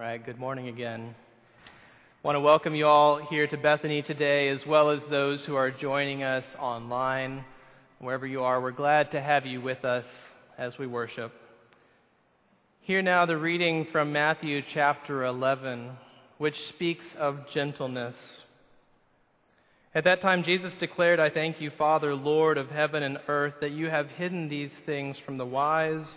right, good morning again. I want to welcome you all here to Bethany today, as well as those who are joining us online. Wherever you are, we're glad to have you with us as we worship. Hear now the reading from Matthew chapter 11, which speaks of gentleness. At that time, Jesus declared, I thank you, Father, Lord of heaven and earth, that you have hidden these things from the wise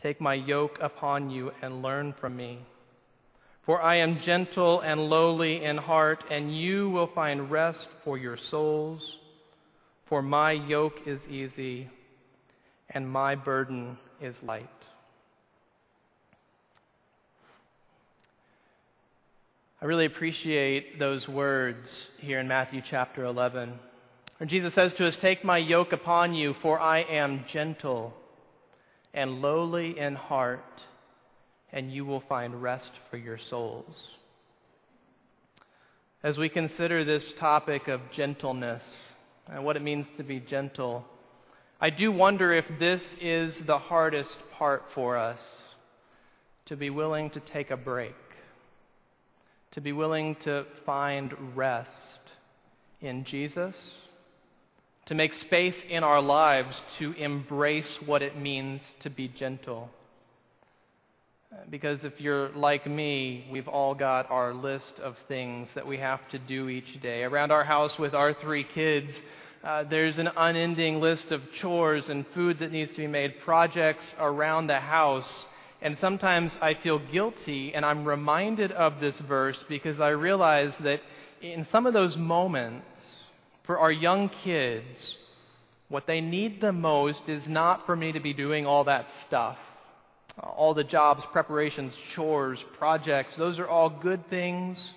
Take my yoke upon you and learn from me. For I am gentle and lowly in heart, and you will find rest for your souls. For my yoke is easy, and my burden is light. I really appreciate those words here in Matthew chapter 11. Where Jesus says to us, Take my yoke upon you, for I am gentle and lowly in heart, and you will find rest for your souls. As we consider this topic of gentleness and what it means to be gentle, I do wonder if this is the hardest part for us to be willing to take a break to be willing to find rest in Jesus, to make space in our lives to embrace what it means to be gentle. Because if you're like me, we've all got our list of things that we have to do each day. Around our house with our three kids, uh, there's an unending list of chores and food that needs to be made, projects around the house and sometimes I feel guilty, and I'm reminded of this verse because I realize that in some of those moments, for our young kids, what they need the most is not for me to be doing all that stuff. Uh, all the jobs, preparations, chores, projects, those are all good things.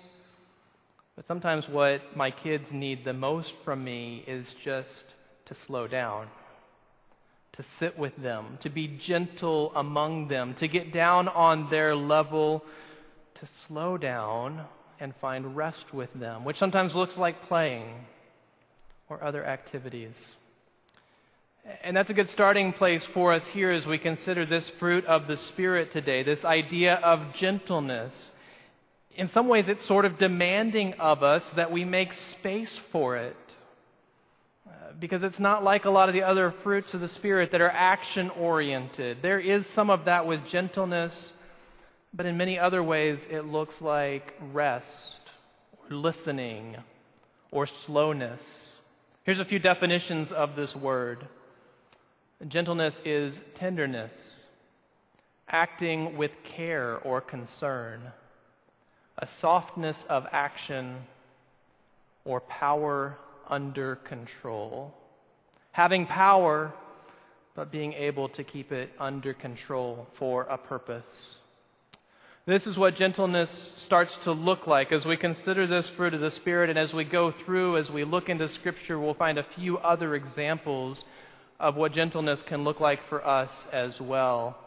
But sometimes what my kids need the most from me is just to slow down to sit with them, to be gentle among them, to get down on their level, to slow down and find rest with them, which sometimes looks like playing or other activities. And that's a good starting place for us here as we consider this fruit of the Spirit today, this idea of gentleness. In some ways, it's sort of demanding of us that we make space for it uh, because it's not like a lot of the other fruits of the Spirit that are action oriented. There is some of that with gentleness, but in many other ways it looks like rest, or listening, or slowness. Here's a few definitions of this word gentleness is tenderness, acting with care or concern, a softness of action, or power under control. Having power, but being able to keep it under control for a purpose. This is what gentleness starts to look like as we consider this fruit of the Spirit, and as we go through, as we look into Scripture, we'll find a few other examples of what gentleness can look like for us as well.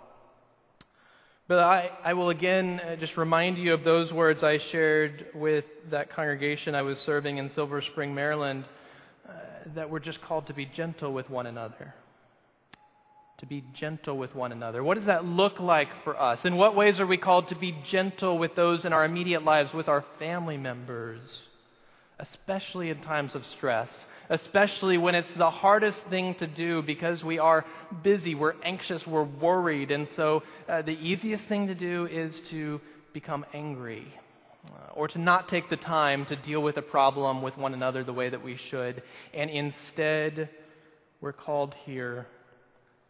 But I, I will again uh, just remind you of those words I shared with that congregation I was serving in Silver Spring, Maryland, uh, that we're just called to be gentle with one another. To be gentle with one another. What does that look like for us? In what ways are we called to be gentle with those in our immediate lives, with our family members? Especially in times of stress especially when it's the hardest thing to do because we are busy, we're anxious, we're worried. And so uh, the easiest thing to do is to become angry uh, or to not take the time to deal with a problem with one another the way that we should. And instead, we're called here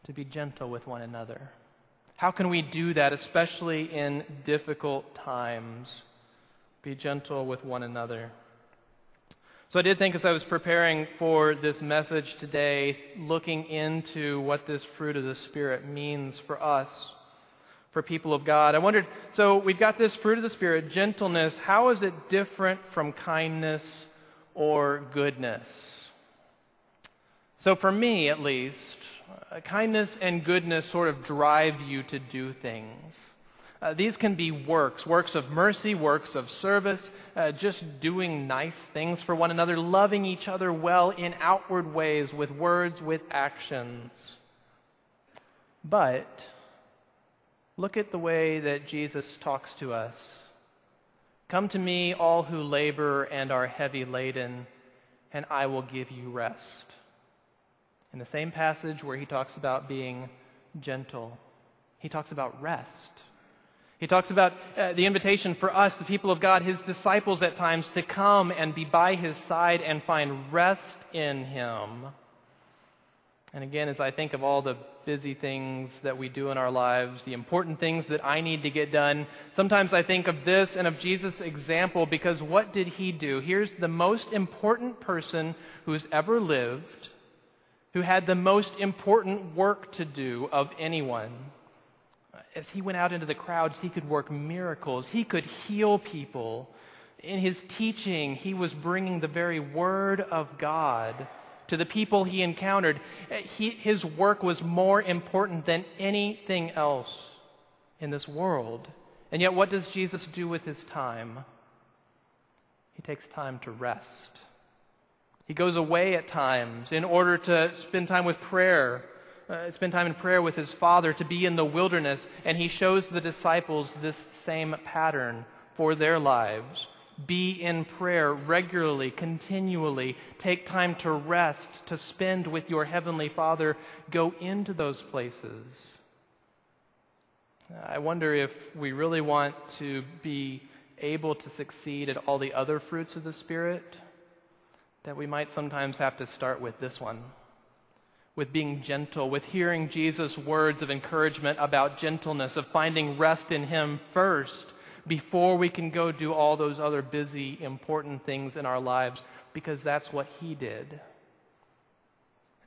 to be gentle with one another. How can we do that, especially in difficult times? Be gentle with one another. So I did think as I was preparing for this message today, looking into what this fruit of the Spirit means for us. for people of God. I wondered so we've got this fruit of the Spirit, gentleness. How is it different from kindness or goodness? So, for me at least, uh, kindness and goodness sort of drive you to do things. Uh, these can be works, works of mercy, works of service, uh, just doing nice things for one another, loving each other well in outward ways, with words, with actions. But look at the way that Jesus talks to us. Come to me, all who labor and are heavy laden, and I will give you rest. In the same passage where he talks about being gentle, he talks about rest. He talks about uh, the invitation for us, the people of God, his disciples at times, to come and be by his side and find rest in him. And again, as I think of all the busy things that we do in our lives, the important things that I need to get done, sometimes I think of this and of Jesus' example because what did he do? Here's the most important person who's ever lived, who had the most important work to do of anyone as he went out into the crowds, he could work miracles. He could heal people. In his teaching, he was bringing the very word of God to the people he encountered. He, his work was more important than anything else in this world. And yet, what does Jesus do with his time? He takes time to rest. He goes away at times in order to spend time with prayer uh, spend time in prayer with his father, to be in the wilderness, and he shows the disciples this same pattern for their lives. Be in prayer regularly, continually. Take time to rest, to spend with your heavenly Father. Go into those places. I wonder if we really want to be able to succeed at all the other fruits of the Spirit, that we might sometimes have to start with this one with being gentle, with hearing Jesus' words of encouragement about gentleness, of finding rest in Him first before we can go do all those other busy, important things in our lives, because that's what He did.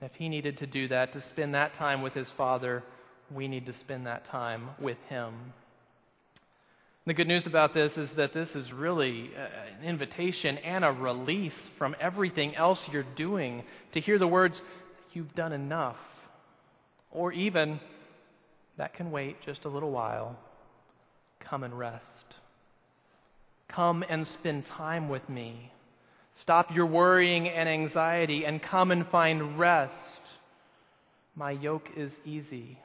And if He needed to do that, to spend that time with His Father, we need to spend that time with Him. The good news about this is that this is really uh, an invitation and a release from everything else you're doing to hear the words, you've done enough. Or even, that can wait just a little while. Come and rest. Come and spend time with me. Stop your worrying and anxiety and come and find rest. My yoke is easy.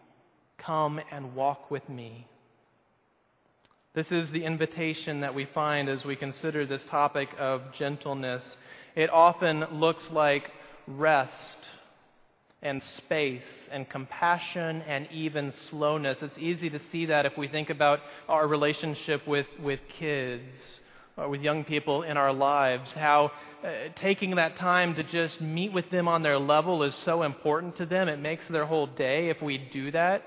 Come and walk with me. This is the invitation that we find as we consider this topic of gentleness. It often looks like rest and space and compassion and even slowness. It's easy to see that if we think about our relationship with, with kids or with young people in our lives, how uh, taking that time to just meet with them on their level is so important to them. It makes their whole day if we do that.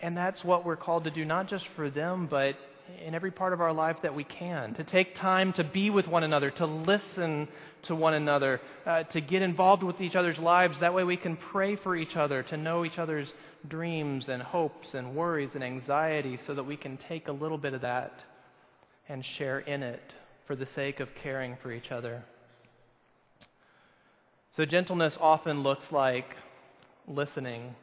And that's what we're called to do, not just for them, but in every part of our life that we can, to take time to be with one another, to listen to one another, uh, to get involved with each other's lives. That way we can pray for each other, to know each other's dreams and hopes and worries and anxieties so that we can take a little bit of that and share in it for the sake of caring for each other. So, gentleness often looks like listening.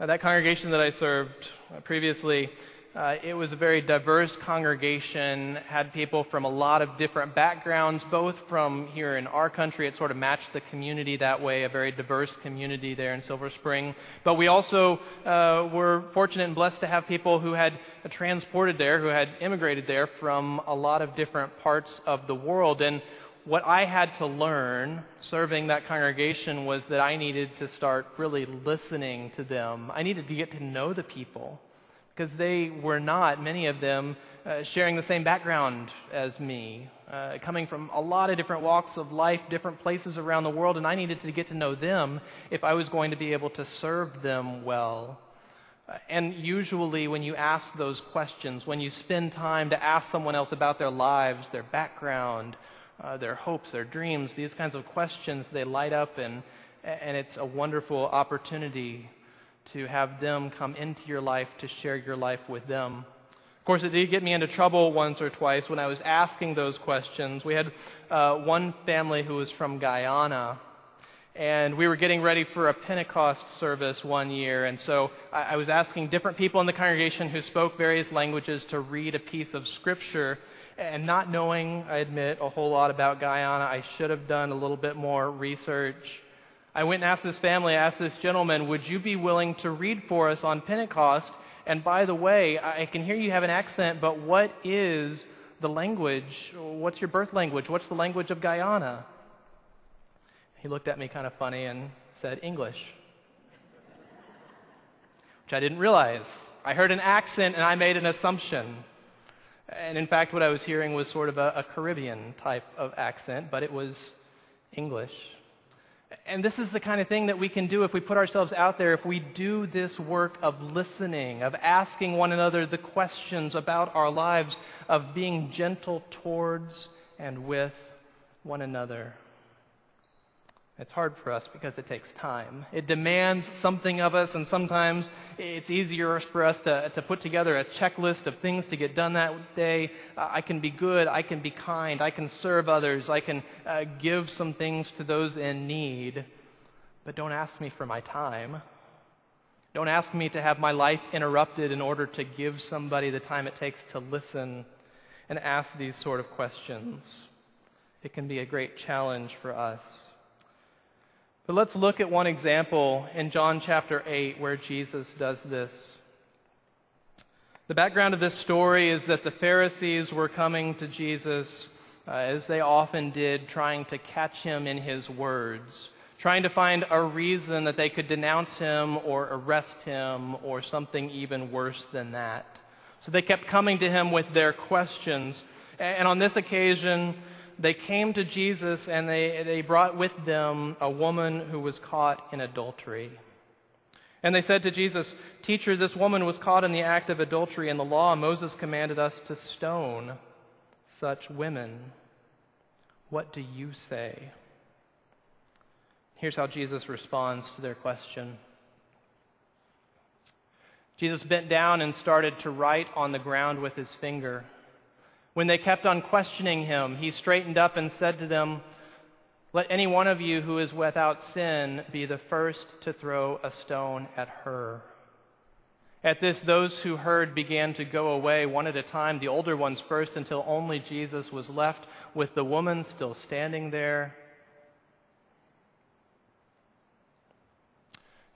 Uh, that congregation that I served uh, previously, uh, it was a very diverse congregation, had people from a lot of different backgrounds, both from here in our country. It sort of matched the community that way, a very diverse community there in Silver Spring. But we also uh, were fortunate and blessed to have people who had transported there, who had immigrated there from a lot of different parts of the world. And what I had to learn serving that congregation was that I needed to start really listening to them. I needed to get to know the people because they were not, many of them, uh, sharing the same background as me, uh, coming from a lot of different walks of life, different places around the world, and I needed to get to know them if I was going to be able to serve them well. And usually, when you ask those questions, when you spend time to ask someone else about their lives, their background, uh, their hopes, their dreams, these kinds of questions, they light up, and, and it's a wonderful opportunity to have them come into your life to share your life with them. Of course, it did get me into trouble once or twice when I was asking those questions. We had uh, one family who was from Guyana, and we were getting ready for a Pentecost service one year, and so I, I was asking different people in the congregation who spoke various languages to read a piece of scripture. And not knowing, I admit, a whole lot about Guyana, I should have done a little bit more research. I went and asked this family, I asked this gentleman, would you be willing to read for us on Pentecost? And by the way, I can hear you have an accent, but what is the language? What's your birth language? What's the language of Guyana? He looked at me kind of funny and said, English. Which I didn't realize. I heard an accent and I made an assumption. And in fact, what I was hearing was sort of a, a Caribbean type of accent, but it was English. And this is the kind of thing that we can do if we put ourselves out there, if we do this work of listening, of asking one another the questions about our lives, of being gentle towards and with one another. It's hard for us because it takes time. It demands something of us, and sometimes it's easier for us to, to put together a checklist of things to get done that day. Uh, I can be good, I can be kind, I can serve others, I can uh, give some things to those in need. But don't ask me for my time. Don't ask me to have my life interrupted in order to give somebody the time it takes to listen and ask these sort of questions. It can be a great challenge for us. But let's look at one example in John chapter 8 where Jesus does this. The background of this story is that the Pharisees were coming to Jesus, uh, as they often did, trying to catch him in his words, trying to find a reason that they could denounce him or arrest him or something even worse than that. So they kept coming to him with their questions. And on this occasion, they came to Jesus and they, they brought with them a woman who was caught in adultery. And they said to Jesus, Teacher, this woman was caught in the act of adultery. and the law, Moses commanded us to stone such women. What do you say? Here's how Jesus responds to their question. Jesus bent down and started to write on the ground with his finger. When they kept on questioning him, he straightened up and said to them, Let any one of you who is without sin be the first to throw a stone at her. At this, those who heard began to go away one at a time, the older ones first, until only Jesus was left with the woman still standing there.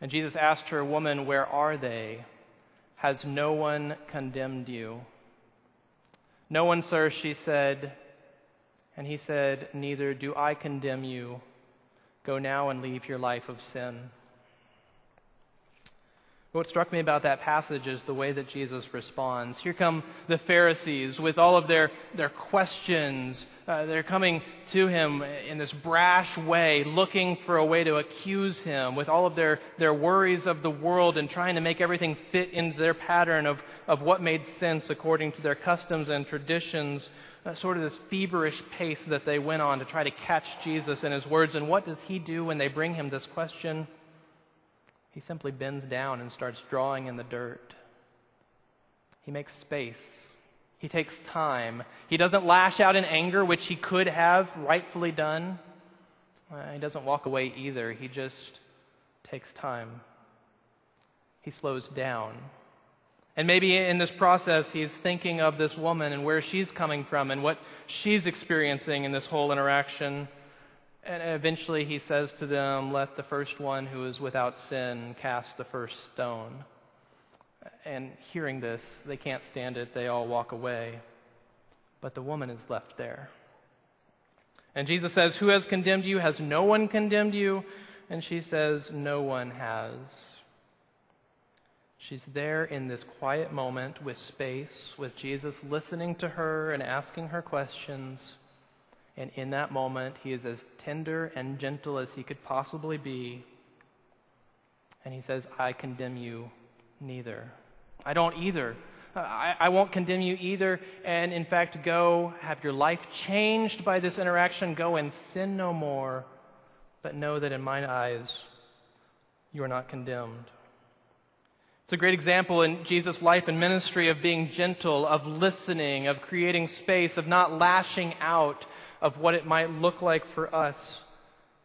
And Jesus asked her, Woman, where are they? Has no one condemned you? No one, sir, she said. And he said, Neither do I condemn you. Go now and leave your life of sin. What struck me about that passage is the way that Jesus responds. Here come the Pharisees with all of their, their questions. Uh, they're coming to him in this brash way, looking for a way to accuse him with all of their, their worries of the world and trying to make everything fit into their pattern of, of what made sense according to their customs and traditions. Uh, sort of this feverish pace that they went on to try to catch Jesus in his words. And what does he do when they bring him this question? He simply bends down and starts drawing in the dirt. He makes space. He takes time. He doesn't lash out in anger, which he could have rightfully done. Uh, he doesn't walk away either. He just takes time. He slows down. And maybe in this process, he's thinking of this woman and where she's coming from and what she's experiencing in this whole interaction. And eventually he says to them, Let the first one who is without sin cast the first stone. And hearing this, they can't stand it. They all walk away. But the woman is left there. And Jesus says, Who has condemned you? Has no one condemned you? And she says, No one has. She's there in this quiet moment with space, with Jesus listening to her and asking her questions. And in that moment, he is as tender and gentle as he could possibly be. And he says, I condemn you neither. I don't either. I, I, won't condemn you either. And in fact, go have your life changed by this interaction. Go and sin no more. But know that in mine eyes, you are not condemned. It's a great example in Jesus' life and ministry of being gentle, of listening, of creating space, of not lashing out, of what it might look like for us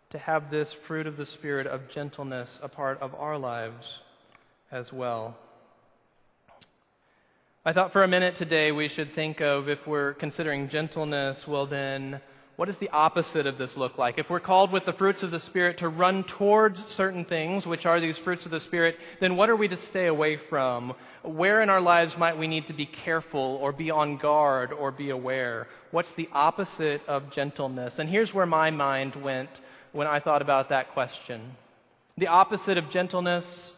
to have this fruit of the Spirit of gentleness a part of our lives as well. I thought for a minute today we should think of if we're considering gentleness, well then, what does the opposite of this look like? If we're called with the fruits of the Spirit to run towards certain things, which are these fruits of the Spirit, then what are we to stay away from? Where in our lives might we need to be careful or be on guard or be aware? What's the opposite of gentleness? And here's where my mind went when I thought about that question. The opposite of gentleness,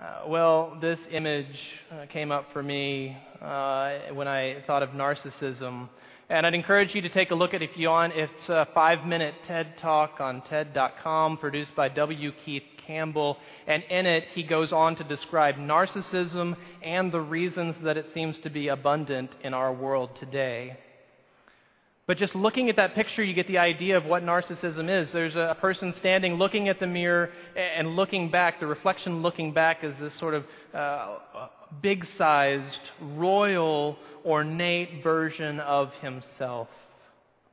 uh, well, this image uh, came up for me uh, when I thought of narcissism. And I'd encourage you to take a look at if you want. It's a five minute TED talk on TED.com produced by W. Keith Campbell. And in it, he goes on to describe narcissism and the reasons that it seems to be abundant in our world today. But just looking at that picture, you get the idea of what narcissism is. There's a person standing looking at the mirror and looking back. The reflection looking back is this sort of uh, big sized, royal, ornate version of himself,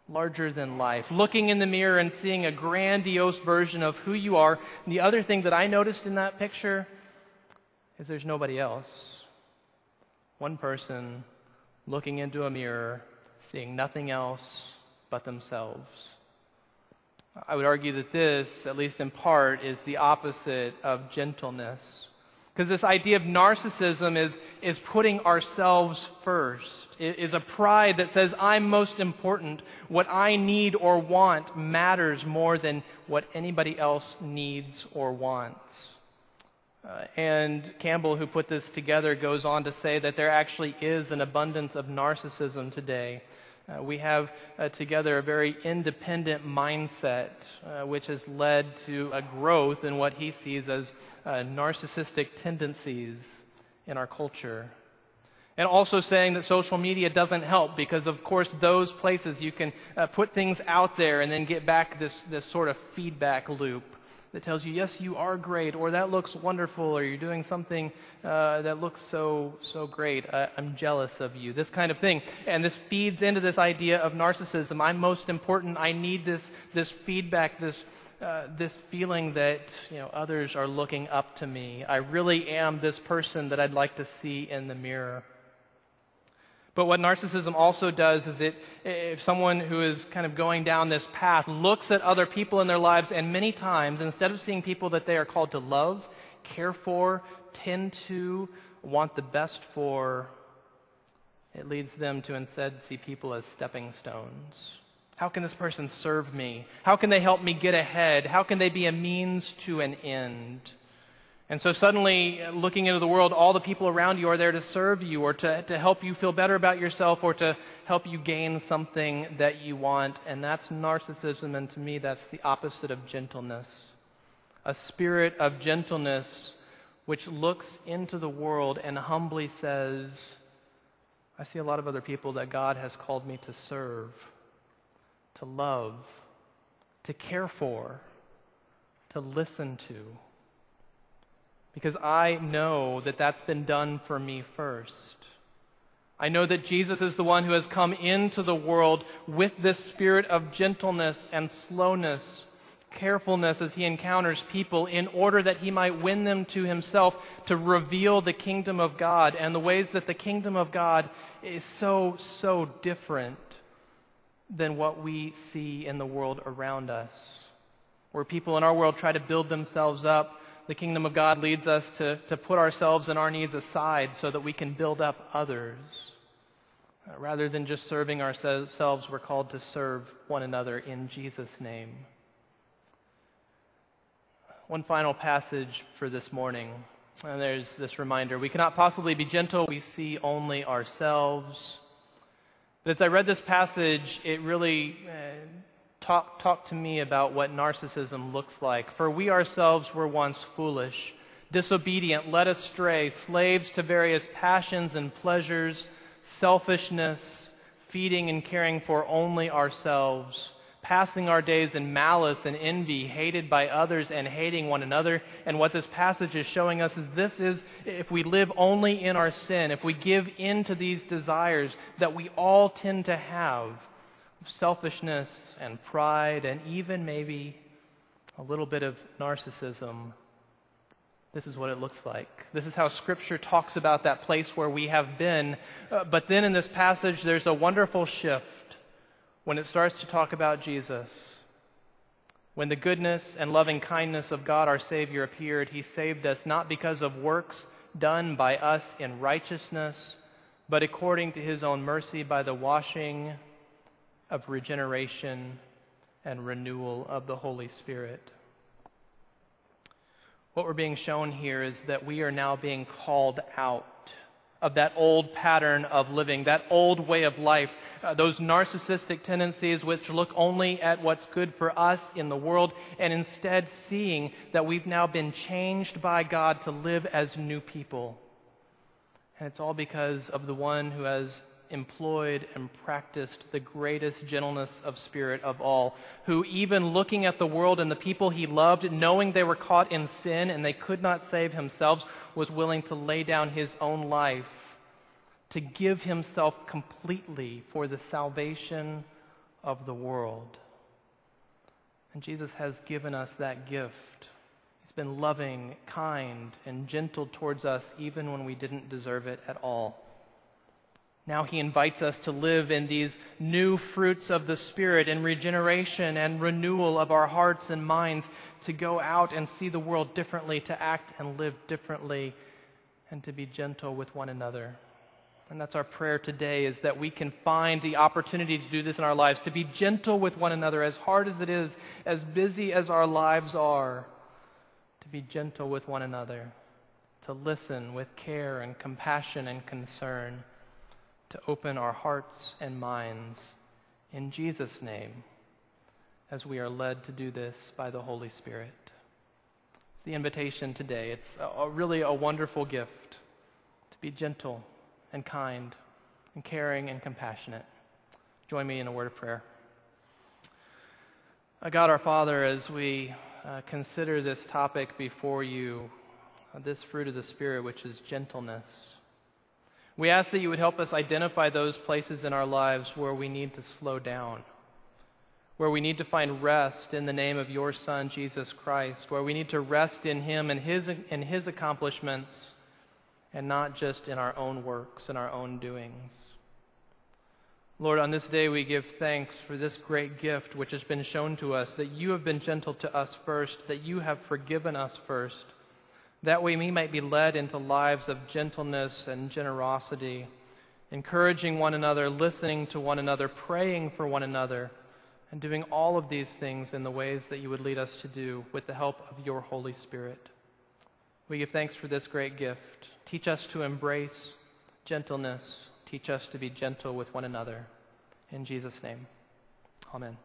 larger than life. Looking in the mirror and seeing a grandiose version of who you are. And the other thing that I noticed in that picture is there's nobody else. One person looking into a mirror, seeing nothing else but themselves. I would argue that this, at least in part, is the opposite of gentleness. Because this idea of narcissism is, is putting ourselves first, it is a pride that says, I'm most important. What I need or want matters more than what anybody else needs or wants. Uh, and Campbell, who put this together, goes on to say that there actually is an abundance of narcissism today. Uh, we have uh, together a very independent mindset, uh, which has led to a growth in what he sees as uh, narcissistic tendencies in our culture. And also saying that social media doesn't help because, of course, those places you can put things out there and then get back this, this sort of feedback loop that tells you, yes, you are great, or that looks wonderful, or you're doing something uh, that looks so, so great. I, I'm jealous of you. This kind of thing. And this feeds into this idea of narcissism. I'm most important. I need this, this feedback, this, uh, this feeling that you know others are looking up to me. I really am this person that I'd like to see in the mirror. But what narcissism also does is it, if someone who is kind of going down this path looks at other people in their lives, and many times, instead of seeing people that they are called to love, care for, tend to, want the best for, it leads them to instead see people as stepping stones. How can this person serve me? How can they help me get ahead? How can they be a means to an end? And so suddenly, uh, looking into the world, all the people around you are there to serve you or to, to help you feel better about yourself or to help you gain something that you want. And that's narcissism. And to me, that's the opposite of gentleness. A spirit of gentleness which looks into the world and humbly says, I see a lot of other people that God has called me to serve, to love, to care for, to listen to because I know that that's been done for me first. I know that Jesus is the one who has come into the world with this spirit of gentleness and slowness, carefulness as he encounters people in order that he might win them to himself to reveal the kingdom of God and the ways that the kingdom of God is so, so different than what we see in the world around us. Where people in our world try to build themselves up the kingdom of God leads us to, to put ourselves and our needs aside so that we can build up others. Uh, rather than just serving ourselves, we're called to serve one another in Jesus' name. One final passage for this morning. And there's this reminder we cannot possibly be gentle, we see only ourselves. But as I read this passage, it really uh, talk, talk to me about what narcissism looks like. For we ourselves were once foolish, disobedient, led astray, slaves to various passions and pleasures, selfishness, feeding and caring for only ourselves passing our days in malice and envy, hated by others and hating one another. And what this passage is showing us is this is if we live only in our sin, if we give in to these desires that we all tend to have selfishness and pride and even maybe a little bit of narcissism. This is what it looks like. This is how Scripture talks about that place where we have been. Uh, but then in this passage, there's a wonderful shift when it starts to talk about Jesus. When the goodness and loving kindness of God our Savior appeared, He saved us not because of works done by us in righteousness, but according to His own mercy by the washing of regeneration and renewal of the Holy Spirit. What we're being shown here is that we are now being called out of that old pattern of living, that old way of life, uh, those narcissistic tendencies which look only at what's good for us in the world, and instead seeing that we've now been changed by God to live as new people. And it's all because of the one who has employed and practiced the greatest gentleness of spirit of all, who, even looking at the world and the people he loved, knowing they were caught in sin and they could not save themselves, was willing to lay down his own life to give himself completely for the salvation of the world. And Jesus has given us that gift. He's been loving, kind, and gentle towards us even when we didn't deserve it at all. Now he invites us to live in these new fruits of the Spirit and regeneration and renewal of our hearts and minds, to go out and see the world differently, to act and live differently, and to be gentle with one another. And that's our prayer today is that we can find the opportunity to do this in our lives, to be gentle with one another, as hard as it is, as busy as our lives are, to be gentle with one another, to listen with care and compassion and concern, to open our hearts and minds in Jesus' name as we are led to do this by the Holy Spirit. It's the invitation today. It's a, really a wonderful gift to be gentle and kind and caring and compassionate. Join me in a word of prayer. Uh, God our Father, as we uh, consider this topic before you, uh, this fruit of the Spirit, which is gentleness, we ask that you would help us identify those places in our lives where we need to slow down where we need to find rest in the name of your Son, Jesus Christ, where we need to rest in Him and His, His accomplishments and not just in our own works and our own doings. Lord, on this day we give thanks for this great gift which has been shown to us, that you have been gentle to us first, that you have forgiven us first, that we might be led into lives of gentleness and generosity, encouraging one another, listening to one another, praying for one another and doing all of these things in the ways that you would lead us to do with the help of your Holy Spirit. We give thanks for this great gift. Teach us to embrace gentleness. Teach us to be gentle with one another. In Jesus' name, amen.